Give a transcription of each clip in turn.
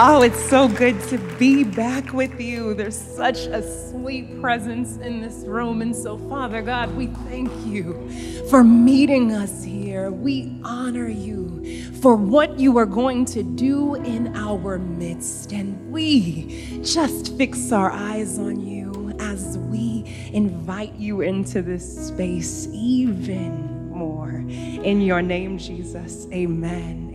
Oh, it's so good to be back with you. There's such a sweet presence in this room. And so, Father God, we thank you for meeting us here. We honor you for what you are going to do in our midst. And we just fix our eyes on you as we invite you into this space even more. In your name, Jesus, amen.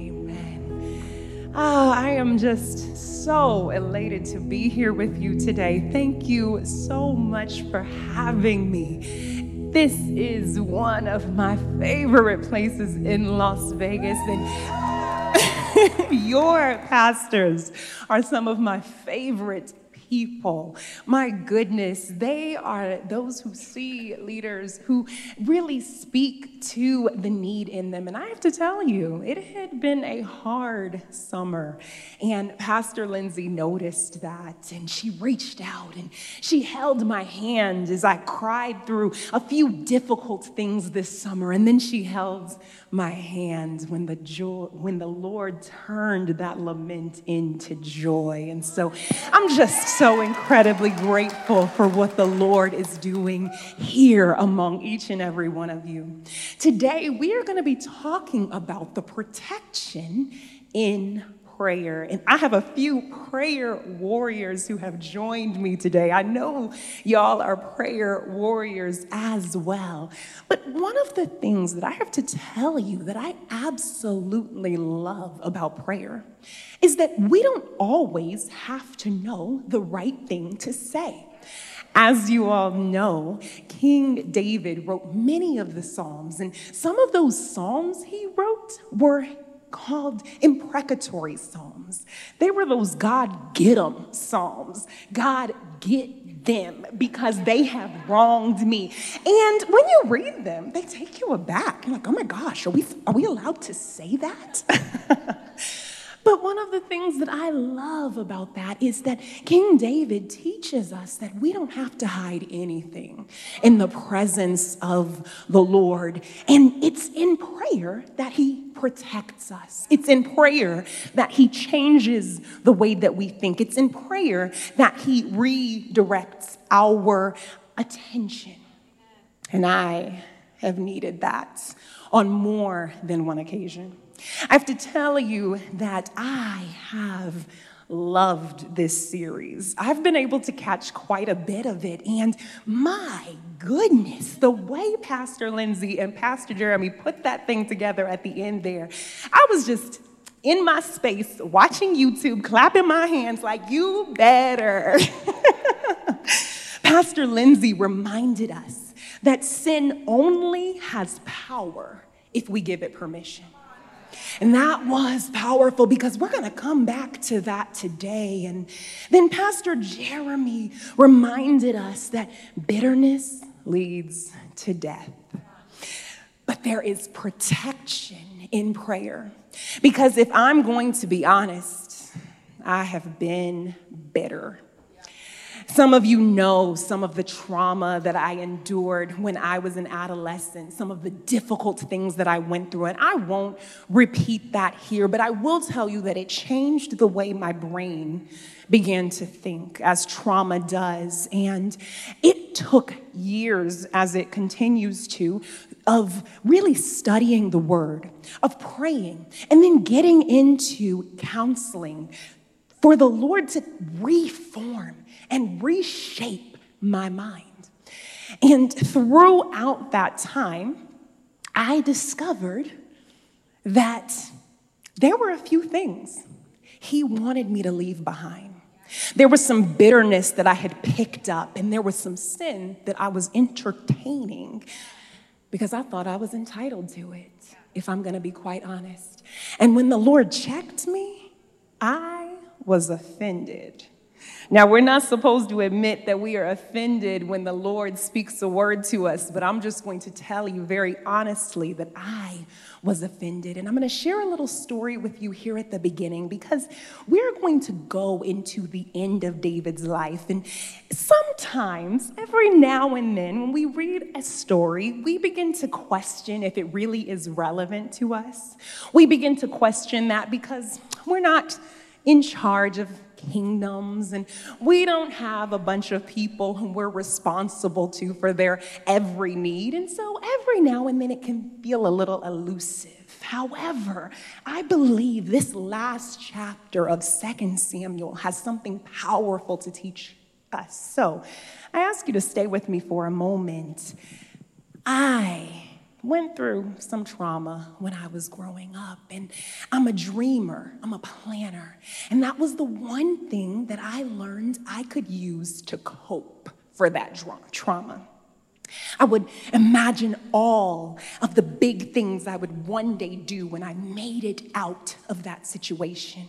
Oh, I am just so elated to be here with you today. Thank you so much for having me. This is one of my favorite places in Las Vegas, and your pastors are some of my favorite people. My goodness, they are those who see leaders who really speak to the need in them. And I have to tell you, it had been a hard summer. And Pastor Lindsay noticed that and she reached out and she held my hand as I cried through a few difficult things this summer. And then she held my hand when the joy, when the Lord turned that lament into joy. And so I'm just so incredibly grateful for what the Lord is doing here among each and every one of you. Today, we are going to be talking about the protection in prayer. And I have a few prayer warriors who have joined me today. I know y'all are prayer warriors as well. But one of the things that I have to tell you that I absolutely love about prayer is that we don't always have to know the right thing to say. As you all know, King David wrote many of the Psalms, and some of those Psalms he wrote were called imprecatory psalms. They were those God get them psalms. God get them because they have wronged me. And when you read them, they take you aback. You're like, oh my gosh, are we, are we allowed to say that? But one of the things that I love about that is that King David teaches us that we don't have to hide anything in the presence of the Lord. And it's in prayer that he protects us. It's in prayer that he changes the way that we think. It's in prayer that he redirects our attention. And I have needed that on more than one occasion. I have to tell you that I have loved this series. I've been able to catch quite a bit of it, and my goodness, the way Pastor Lindsay and Pastor Jeremy put that thing together at the end there, I was just in my space watching YouTube, clapping my hands like, you better. Pastor Lindsay reminded us that sin only has power if we give it permission. And that was powerful because we're going to come back to that today. And then Pastor Jeremy reminded us that bitterness leads to death. But there is protection in prayer. Because if I'm going to be honest, I have been bitter. Some of you know some of the trauma that I endured when I was an adolescent, some of the difficult things that I went through. And I won't repeat that here, but I will tell you that it changed the way my brain began to think, as trauma does. And it took years, as it continues to, of really studying the word, of praying, and then getting into counseling for the Lord to reform and reshape my mind. And throughout that time, I discovered that there were a few things he wanted me to leave behind. There was some bitterness that I had picked up, and there was some sin that I was entertaining because I thought I was entitled to it, if I'm gonna be quite honest. And when the Lord checked me, I was offended. Now, we're not supposed to admit that we are offended when the Lord speaks a word to us, but I'm just going to tell you very honestly that I was offended. And I'm going to share a little story with you here at the beginning because we're going to go into the end of David's life. And sometimes, every now and then, when we read a story, we begin to question if it really is relevant to us. We begin to question that because we're not in charge of kingdoms, and we don't have a bunch of people whom we're responsible to for their every need. And so every now and then it can feel a little elusive. However, I believe this last chapter of 2 Samuel has something powerful to teach us. So I ask you to stay with me for a moment. I went through some trauma when I was growing up, and I'm a dreamer, I'm a planner. And that was the one thing that I learned I could use to cope for that trauma. I would imagine all of the big things I would one day do when I made it out of that situation.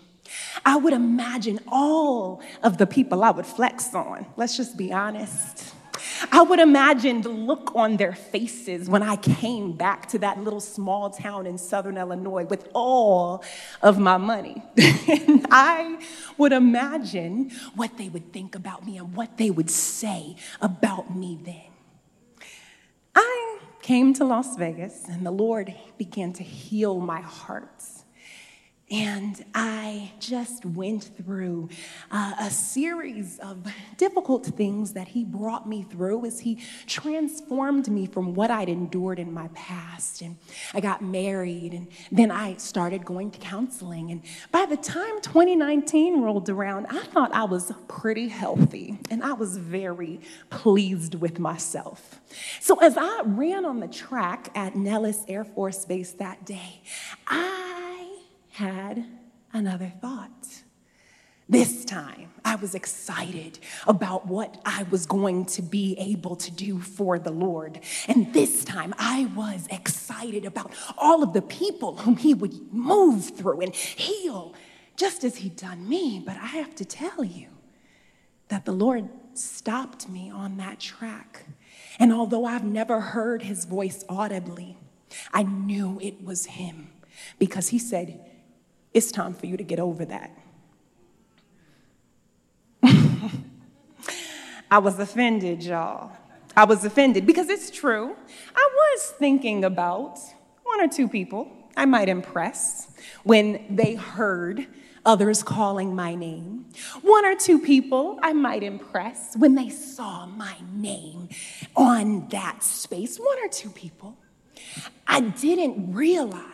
I would imagine all of the people I would flex on. Let's just be honest. I would imagine the look on their faces when I came back to that little small town in southern Illinois with all of my money. and I would imagine what they would think about me and what they would say about me then. I came to Las Vegas and the Lord began to heal my heart. And I just went through uh, a series of difficult things that he brought me through as he transformed me from what I'd endured in my past. And I got married, and then I started going to counseling. And by the time 2019 rolled around, I thought I was pretty healthy, and I was very pleased with myself. So as I ran on the track at Nellis Air Force Base that day, I had another thought. This time, I was excited about what I was going to be able to do for the Lord. And this time, I was excited about all of the people whom He would move through and heal, just as He'd done me. But I have to tell you that the Lord stopped me on that track. And although I've never heard His voice audibly, I knew it was Him because He said, it's time for you to get over that. I was offended, y'all. I was offended because it's true. I was thinking about one or two people I might impress when they heard others calling my name. One or two people I might impress when they saw my name on that space. One or two people. I didn't realize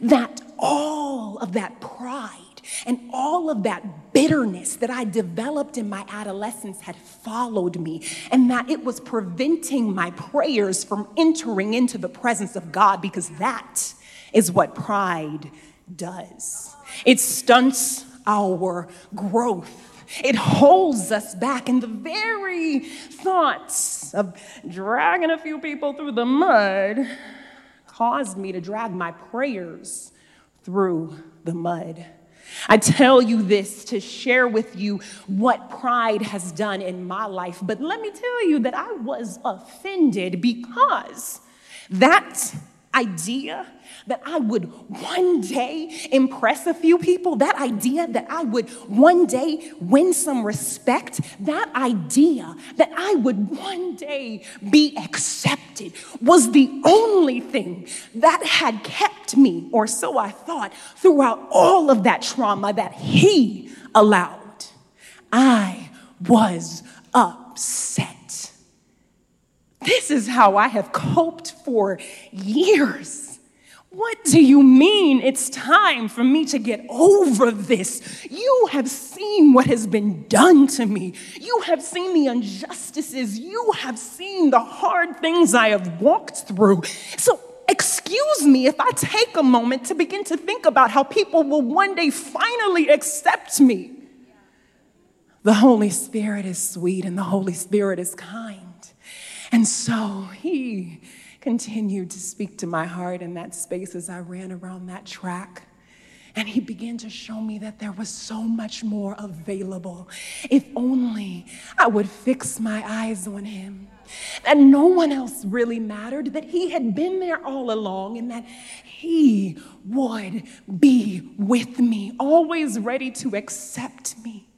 that all of that pride and all of that bitterness that I developed in my adolescence had followed me, and that it was preventing my prayers from entering into the presence of God because that is what pride does. It stunts our growth. It holds us back, and the very thoughts of dragging a few people through the mud caused me to drag my prayers through the mud. I tell you this to share with you what pride has done in my life, but let me tell you that I was offended because that idea that I would one day impress a few people, that idea that I would one day win some respect, that idea that I would one day be accepted was the only thing that had kept me, or so I thought, throughout all of that trauma that he allowed. I was upset. This is how I have coped for years. What do you mean it's time for me to get over this? You have seen what has been done to me. You have seen the injustices. You have seen the hard things I have walked through. So, excuse me if I take a moment to begin to think about how people will one day finally accept me. The Holy Spirit is sweet and the Holy Spirit is kind. And so he continued to speak to my heart in that space as I ran around that track. And he began to show me that there was so much more available. If only I would fix my eyes on him. That no one else really mattered, that he had been there all along, and that he would be with me, always ready to accept me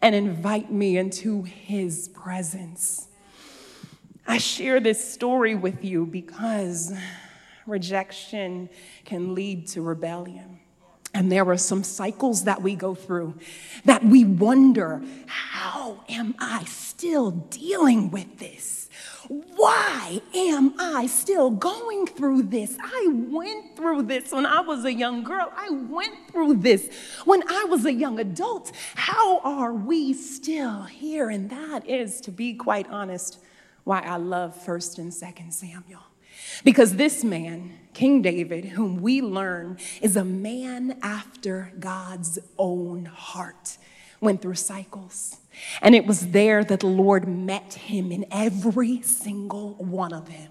and invite me into his presence. I share this story with you because rejection can lead to rebellion. And there are some cycles that we go through that we wonder, how am I still dealing with this? Why am I still going through this? I went through this when I was a young girl. I went through this when I was a young adult. How are we still here? And that is, to be quite honest, why I love 1st and 2nd Samuel. Because this man, King David, whom we learn is a man after God's own heart, went through cycles. And it was there that the Lord met him in every single one of them.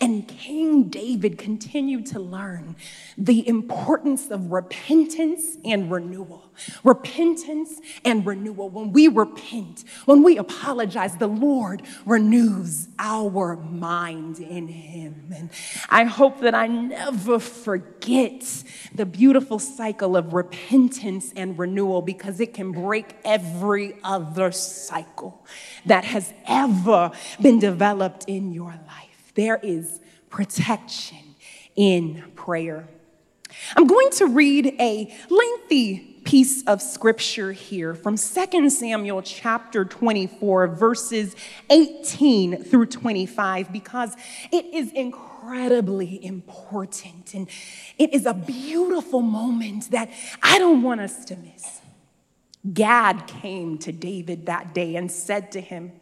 And King David continued to learn the importance of repentance and renewal. Repentance and renewal. When we repent, when we apologize, the Lord renews our mind in Him. And I hope that I never forget the beautiful cycle of repentance and renewal because it can break every other cycle that has ever been developed in your life. There is protection in prayer. I'm going to read a lengthy piece of scripture here from 2 Samuel chapter 24, verses 18 through 25, because it is incredibly important and it is a beautiful moment that I don't want us to miss. Gad came to David that day and said to him,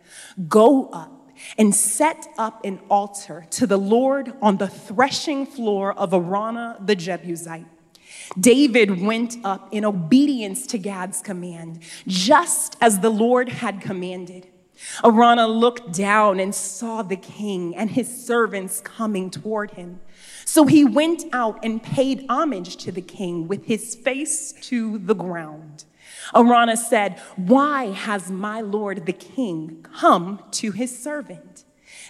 Go up and set up an altar to the Lord on the threshing floor of Araunah the Jebusite. David went up in obedience to Gad's command, just as the Lord had commanded. Araunah looked down and saw the king and his servants coming toward him. So he went out and paid homage to the king with his face to the ground. Araunah said, Why has my lord the king come to his servant?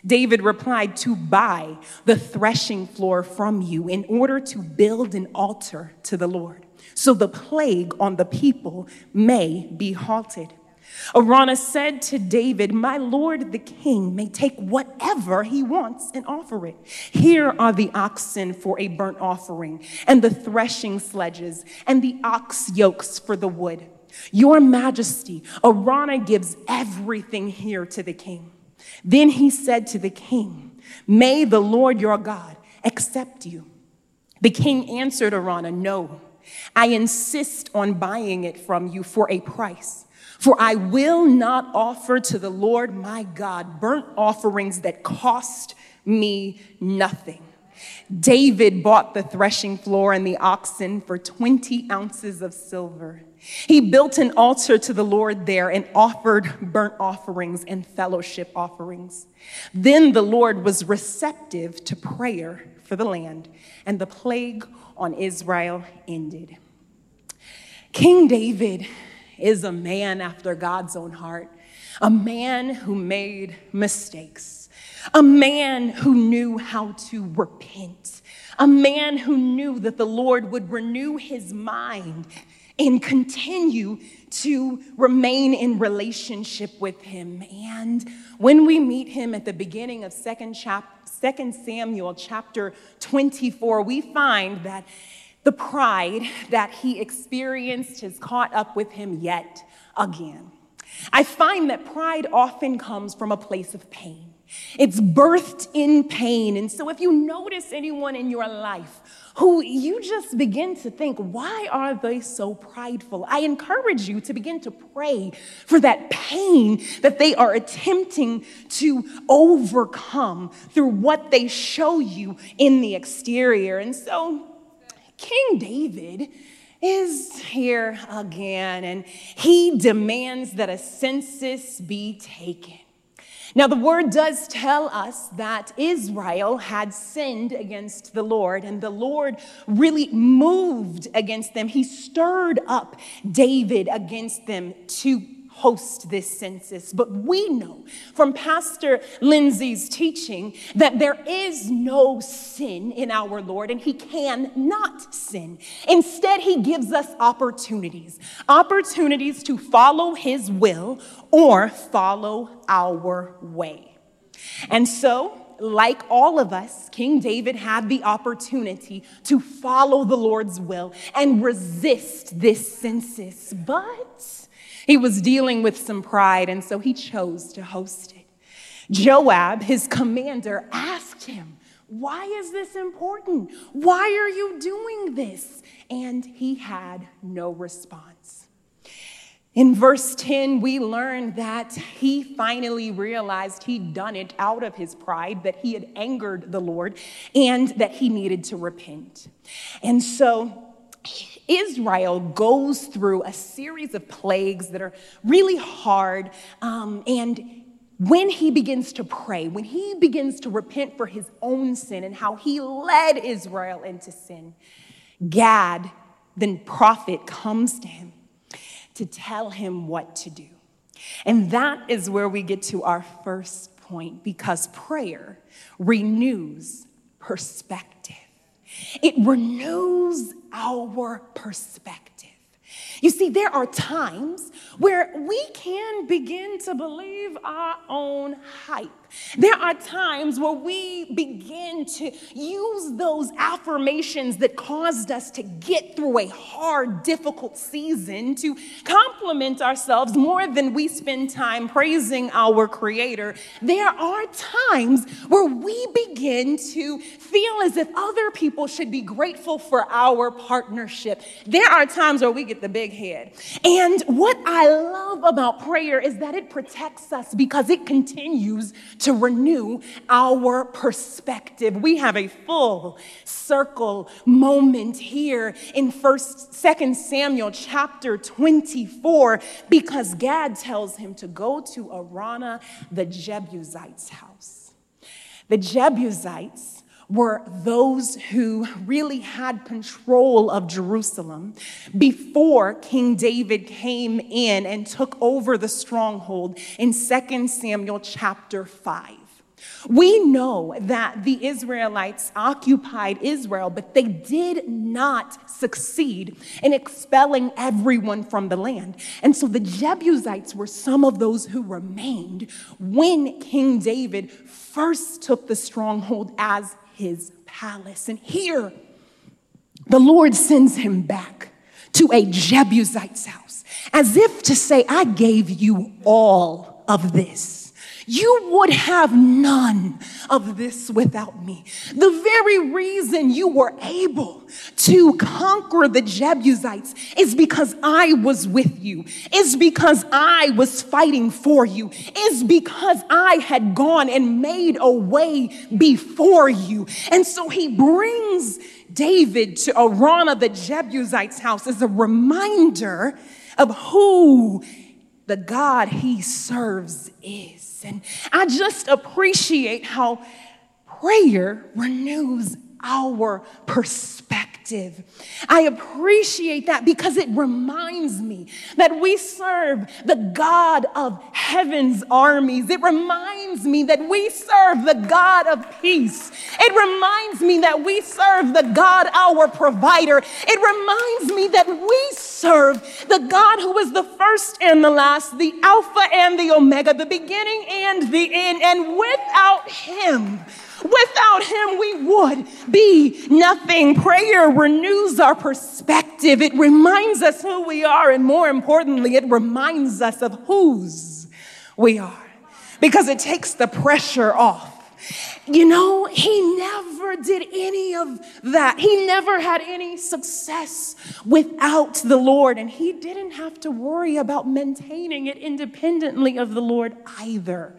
David replied, To buy the threshing floor from you in order to build an altar to the Lord, so the plague on the people may be halted. Araunah said to David, My lord the king may take whatever he wants and offer it. Here are the oxen for a burnt offering, and the threshing sledges, and the ox yokes for the wood. Your majesty, Araunah gives everything here to the king. Then he said to the king, May the Lord your God accept you. The king answered Araunah, No, I insist on buying it from you for a price. For I will not offer to the Lord my God burnt offerings that cost me nothing. David bought the threshing floor and the oxen for 20 ounces of silver. He built an altar to the Lord there and offered burnt offerings and fellowship offerings. Then the Lord was receptive to prayer for the land, and the plague on Israel ended. King David is a man after God's own heart, a man who made mistakes, a man who knew how to repent, a man who knew that the Lord would renew his mind and continue to remain in relationship with him. And when we meet him at the beginning of 2nd, chap- 2nd Samuel chapter 24, we find that the pride that he experienced has caught up with him yet again. I find that pride often comes from a place of pain. It's birthed in pain. And so, if you notice anyone in your life who you just begin to think, why are they so prideful? I encourage you to begin to pray for that pain that they are attempting to overcome through what they show you in the exterior. And so, King David is here again, and he demands that a census be taken. Now, the word does tell us that Israel had sinned against the Lord, and the Lord really moved against them. He stirred up David against them to host this census. But we know from Pastor Lindsay's teaching that there is no sin in our Lord and he can not sin. Instead, he gives us opportunities opportunities to follow his will or follow our way. And so, like all of us, King David had the opportunity to follow the Lord's will and resist this census, but he was dealing with some pride, and so he chose to host it. Joab, his commander, asked him, Why is this important? Why are you doing this? And he had no response. In verse 10, we learn that he finally realized he'd done it out of his pride, that he had angered the Lord, and that he needed to repent. And so Israel goes through a series of plagues that are really hard. Um, and when he begins to pray, when he begins to repent for his own sin and how he led Israel into sin, Gad, the prophet, comes to him to tell him what to do. And that is where we get to our first point because prayer renews perspective. It renews our perspective. You see, there are times where we can begin to believe our own hype. There are times where we begin to use those affirmations that caused us to get through a hard, difficult season to compliment ourselves more than we spend time praising our Creator. There are times where we begin to feel as if other people should be grateful for our partnership. There are times where we get the big head. And what I love about prayer is that it protects us because it continues to renew our perspective. We have a full circle moment here in first second Samuel chapter 24 because Gad tells him to go to Araunah the Jebusite's house. The Jebusites were those who really had control of Jerusalem before King David came in and took over the stronghold in 2 Samuel chapter 5. We know that the Israelites occupied Israel, but they did not succeed in expelling everyone from the land. And so the Jebusites were some of those who remained when King David first took the stronghold as his palace. And here, the Lord sends him back to a Jebusite's house, as if to say, I gave you all of this you would have none of this without me. The very reason you were able to conquer the Jebusites is because I was with you, is because I was fighting for you, is because I had gone and made a way before you. And so he brings David to Araunah the Jebusite's house as a reminder of who the God he serves is. And I just appreciate how prayer renews our perspective. I appreciate that because it reminds me that we serve the God of heaven's armies. It reminds me that we serve the God of peace. It reminds me that we serve the God, our provider. It reminds me that we serve the God who is the first and the last, the Alpha and the Omega, the beginning and the end. And without Him, Without him, we would be nothing. Prayer renews our perspective. It reminds us who we are, and more importantly, it reminds us of whose we are because it takes the pressure off. You know, he never did any of that. He never had any success without the Lord, and he didn't have to worry about maintaining it independently of the Lord either.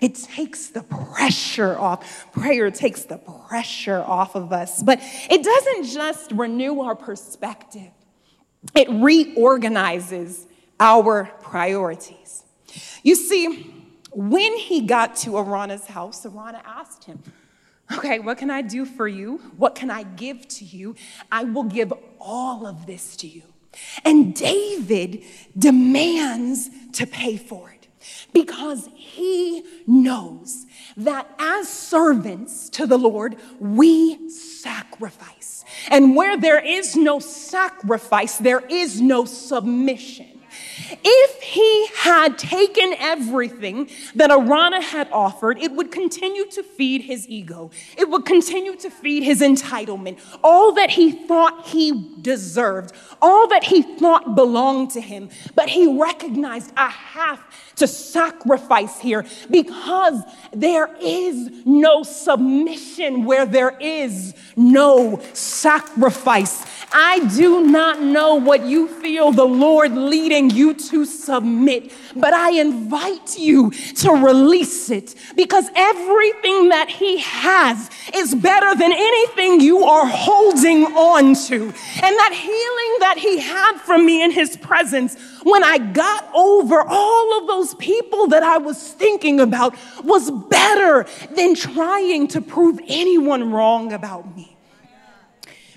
It takes the pressure off. Prayer takes the pressure off of us. But it doesn't just renew our perspective, it reorganizes our priorities. You see, when he got to Araunah's house, Araunah asked him, Okay, what can I do for you? What can I give to you? I will give all of this to you. And David demands to pay for it because he knows that as servants to the Lord, we sacrifice. And where there is no sacrifice, there is no submission. If he had taken everything that Araunah had offered, it would continue to feed his ego. It would continue to feed his entitlement. All that he thought he deserved, all that he thought belonged to him. But he recognized, I have to sacrifice here because there is no submission where there is no sacrifice. I do not know what you feel the Lord leading you to submit, but I invite you to release it because everything that He has is better than anything you are holding on to. And that healing that He had from me in His presence when I got over all of those people that I was thinking about was better than trying to prove anyone wrong about me.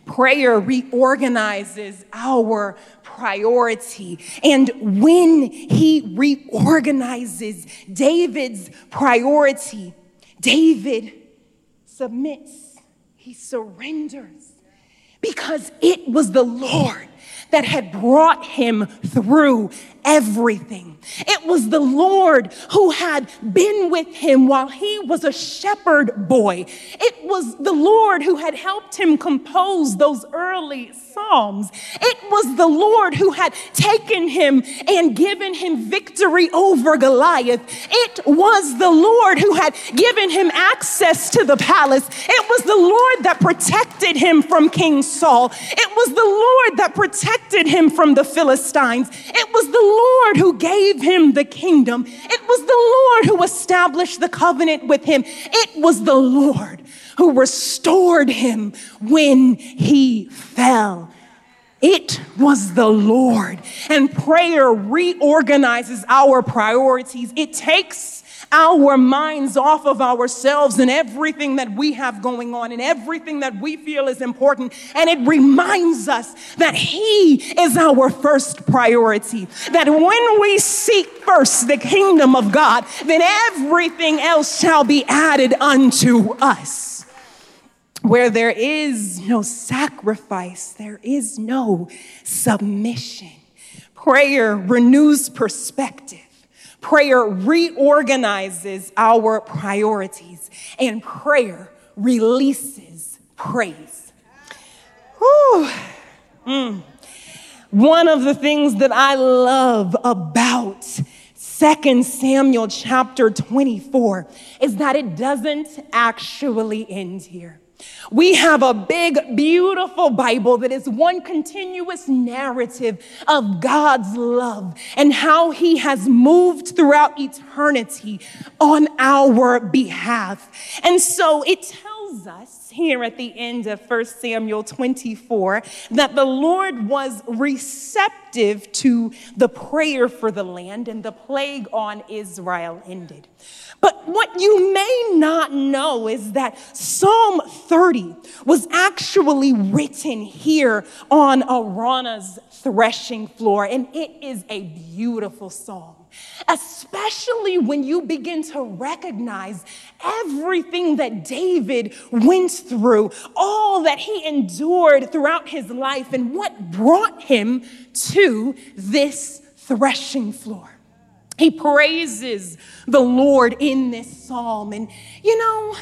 Prayer reorganizes our priority. And when he reorganizes David's priority, David submits, he surrenders because it was the Lord that had brought him through everything. It was the Lord who had been with him while he was a shepherd boy. It was the Lord who had helped him compose those early Psalms. It was the Lord who had taken him and given him victory over Goliath. It was the Lord who had given him access to the palace. It was the Lord that protected him from King Saul. It was the Lord that protected him from the Philistines. It was the Lord who gave him the kingdom. It was the Lord who established the covenant with him. It was the Lord who restored him when he fell. It was the Lord. And prayer reorganizes our priorities. It takes our minds off of ourselves and everything that we have going on and everything that we feel is important. And it reminds us that He is our first priority. That when we seek first the kingdom of God, then everything else shall be added unto us. Where there is no sacrifice, there is no submission. Prayer renews perspective. Prayer reorganizes our priorities, and prayer releases praise. Whew. Mm. One of the things that I love about 2 Samuel chapter 24 is that it doesn't actually end here. We have a big, beautiful Bible that is one continuous narrative of God's love and how He has moved throughout eternity on our behalf. And so it tells us here at the end of 1 Samuel 24 that the Lord was receptive to the prayer for the land and the plague on Israel ended. But what you may not know is that Psalm 30 was actually written here on Araunah's threshing floor, and it is a beautiful psalm. Especially when you begin to recognize everything that David went through, all that he endured throughout his life, and what brought him to this threshing floor. He praises the Lord in this psalm. And you know,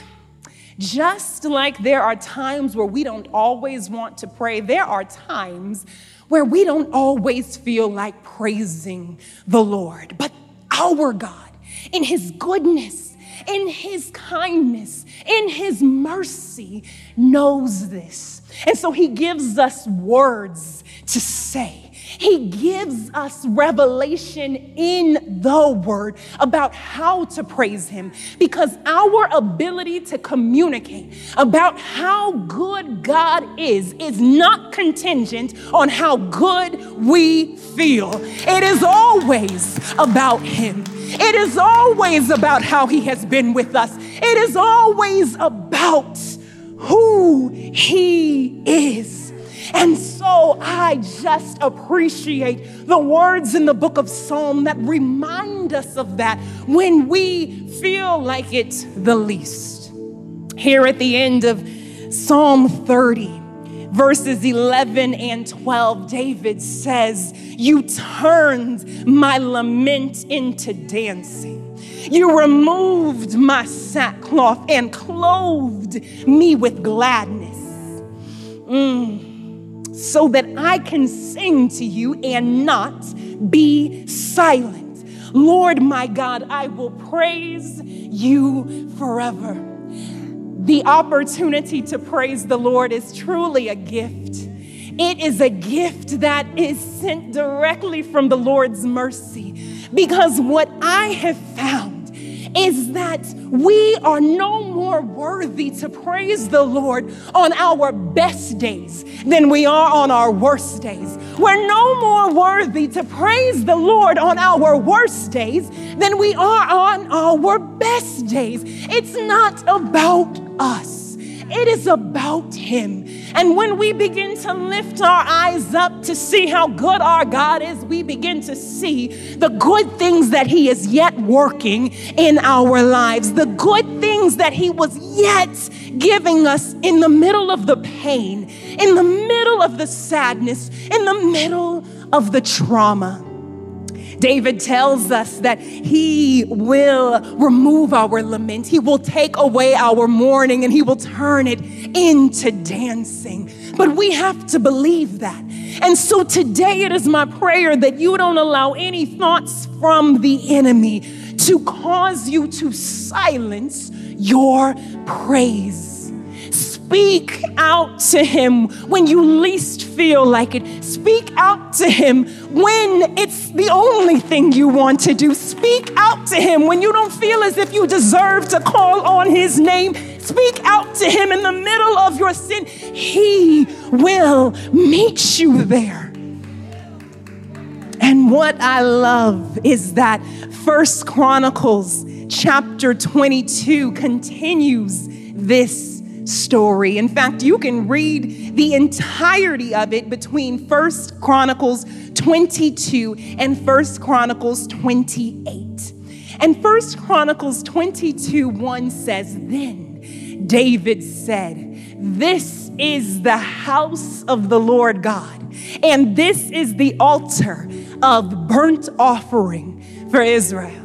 just like there are times where we don't always want to pray, there are times where we don't always feel like praising the Lord. But our God, in His goodness, in His kindness, in His mercy, knows this. And so He gives us words to say. He gives us revelation in the word about how to praise him because our ability to communicate about how good God is is not contingent on how good we feel. It is always about him. It is always about how he has been with us. It is always about who he is. And so I just appreciate the words in the book of Psalm that remind us of that when we feel like it's the least. Here at the end of Psalm 30, verses 11 and 12, David says, You turned my lament into dancing. You removed my sackcloth and clothed me with gladness. Mm. So that I can sing to you and not be silent. Lord my God, I will praise you forever. The opportunity to praise the Lord is truly a gift. It is a gift that is sent directly from the Lord's mercy. Because what I have found is that we are no more worthy to praise the Lord on our best days than we are on our worst days. We're no more worthy to praise the Lord on our worst days than we are on our best days. It's not about us. It is about Him. And when we begin to lift our eyes up to see how good our God is, we begin to see the good things that He is yet working in our lives, the good things that He was yet giving us in the middle of the pain, in the middle of the sadness, in the middle of the trauma. David tells us that he will remove our lament, he will take away our mourning, and he will turn it into dancing. But we have to believe that. And so today it is my prayer that you don't allow any thoughts from the enemy to cause you to silence your praise. Speak out to him when you least feel like it. Speak out to him when it's the only thing you want to do. Speak out to him when you don't feel as if you deserve to call on his name. Speak out to him in the middle of your sin. He will meet you there. And what I love is that First Chronicles chapter 22 continues this story. In fact, you can read the entirety of it between First Chronicles 22 and First Chronicles 28. And First Chronicles 22 1 says, Then David said, This is the house of the Lord God, and this is the altar of burnt offering for Israel.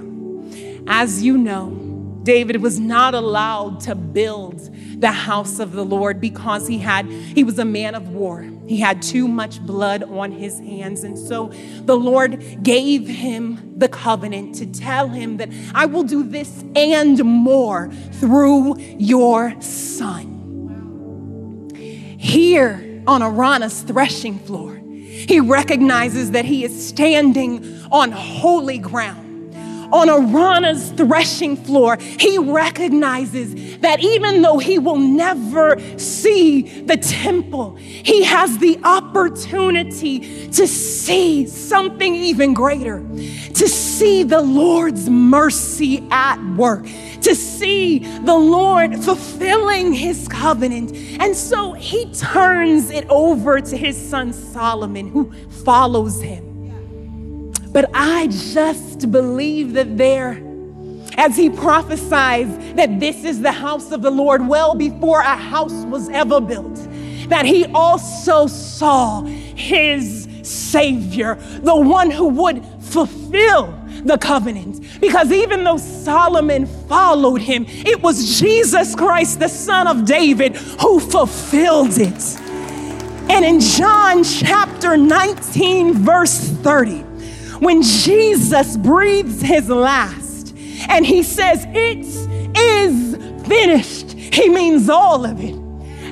As you know, David was not allowed to build the house of the Lord because he had he was a man of war. He had too much blood on his hands and so the Lord gave him the covenant to tell him that I will do this and more through your son. Here on Araunah's threshing floor, he recognizes that he is standing on holy ground on Araunah's threshing floor, he recognizes that even though he will never see the temple, he has the opportunity to see something even greater, to see the Lord's mercy at work, to see the Lord fulfilling his covenant. And so he turns it over to his son Solomon, who follows him. But I just believe that there, as he prophesies that this is the house of the Lord well before a house was ever built, that he also saw his Savior, the one who would fulfill the covenant. Because even though Solomon followed him, it was Jesus Christ, the Son of David, who fulfilled it. And in John chapter 19, verse 30, when Jesus breathes his last and he says, It is finished, he means all of it.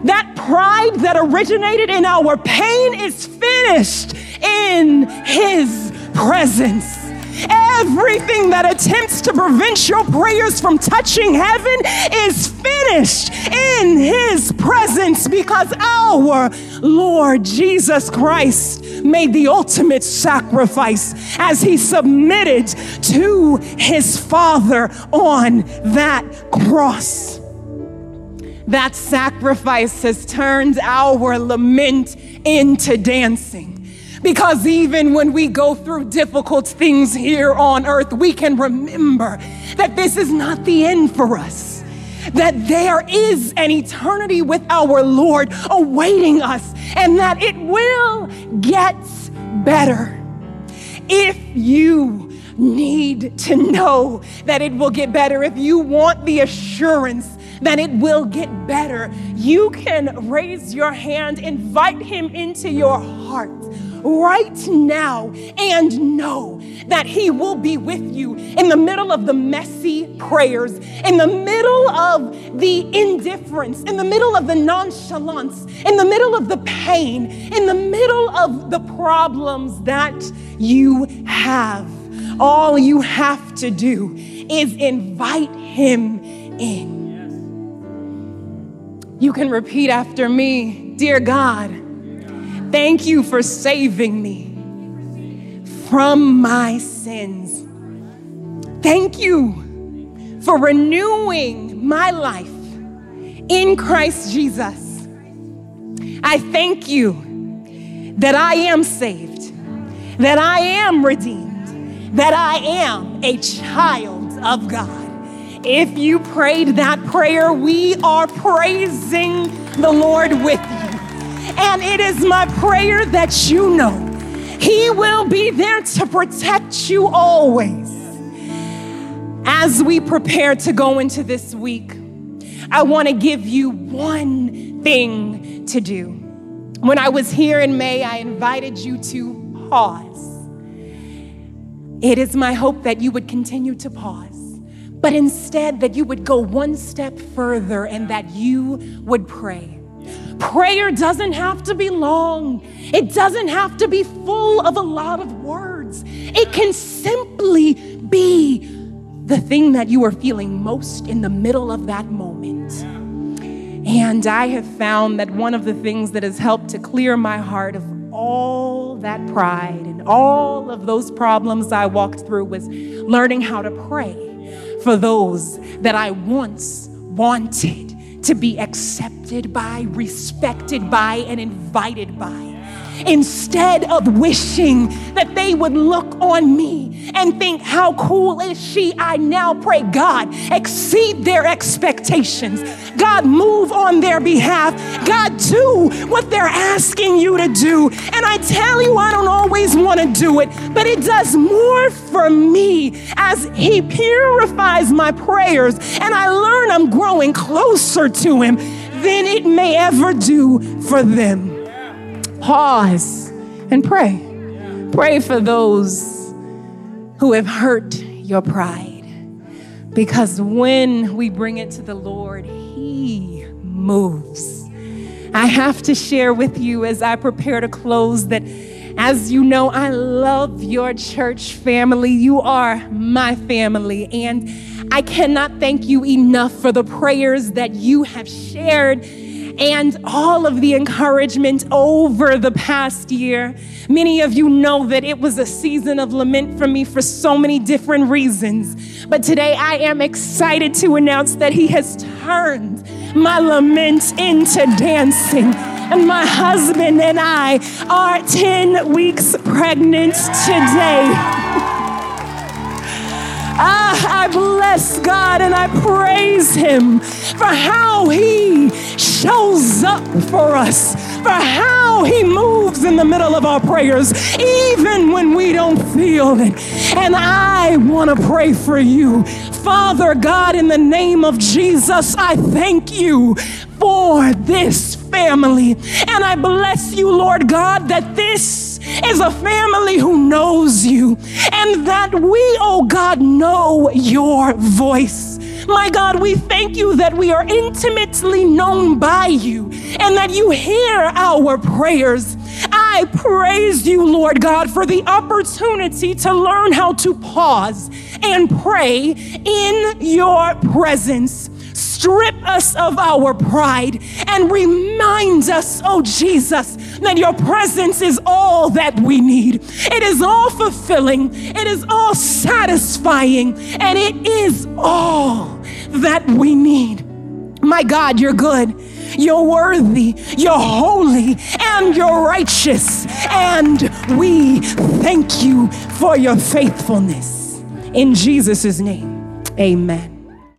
That pride that originated in our pain is finished in his presence. Everything that attempts to prevent your prayers from touching heaven is finished in His presence because our Lord Jesus Christ made the ultimate sacrifice as He submitted to His Father on that cross. That sacrifice has turned our lament into dancing. Because even when we go through difficult things here on earth, we can remember that this is not the end for us. That there is an eternity with our Lord awaiting us, and that it will get better. if you need to know that it will get better, if you want the assurance that it will get better, you can raise your hand, invite Him into your heart right now, and know that He will be with you in the middle of the messy prayers, in the middle of the indifference, in the middle of the nonchalance, in the middle of the pain, in the middle of the problems that you have. All you have to do is invite Him in. You can repeat after me Dear God, thank you for saving me from my sins. Thank you for renewing my life in Christ Jesus. I thank you that I am saved, that I am redeemed, that I am a child of God. If you prayed that prayer, we are praising the Lord with you. And it is my prayer that you know He will be there to protect you always. As we prepare to go into this week, I want to give you one thing to do. When I was here in May, I invited you to pause. It is my hope that you would continue to pause but instead that you would go one step further and that you would pray. Prayer doesn't have to be long, it doesn't have to be full of a lot of words. It can simply be the thing that you are feeling most in the middle of that moment. And I have found that one of the things that has helped to clear my heart of all that pride and all of those problems I walked through was learning how to pray for those that I once wanted to be accepted by, respected by, and invited by instead of wishing that they would look on me and think, How cool is she? I now pray, God, exceed their expectations. God, move on their behalf. God, do what they're asking you to do. And I tell you, I don't always want to do it, but it does more for me as He purifies my prayers and I learn I'm growing closer to Him than it may ever do for them pause and pray. Pray for those who have hurt your pride. Because when we bring it to the Lord, He moves. I have to share with you as I prepare to close that, as you know, I love your church family. You are my family. And I cannot thank you enough for the prayers that you have shared and all of the encouragement over the past year. Many of you know that it was a season of lament for me for so many different reasons. But today I am excited to announce that He has turned my lament into dancing. And my husband and I are 10 weeks pregnant today. Ah, I bless God and I praise Him for how He shows up for us, for how He moves in the middle of our prayers, even when we don't feel it. And I want to pray for you. Father God, in the name of Jesus, I thank you for this family. And I bless you, Lord God, that this is a family who knows you and that we, oh God, know your voice. My God, we thank you that we are intimately known by you and that you hear our prayers. I praise you, Lord God, for the opportunity to learn how to pause and pray in your presence strip us of our pride and remind us, oh Jesus, that your presence is all that we need. It is all fulfilling, it is all satisfying, and it is all that we need. My God, you're good. You're worthy, you're holy, and you're righteous. And we thank you for your faithfulness. In Jesus' name, amen.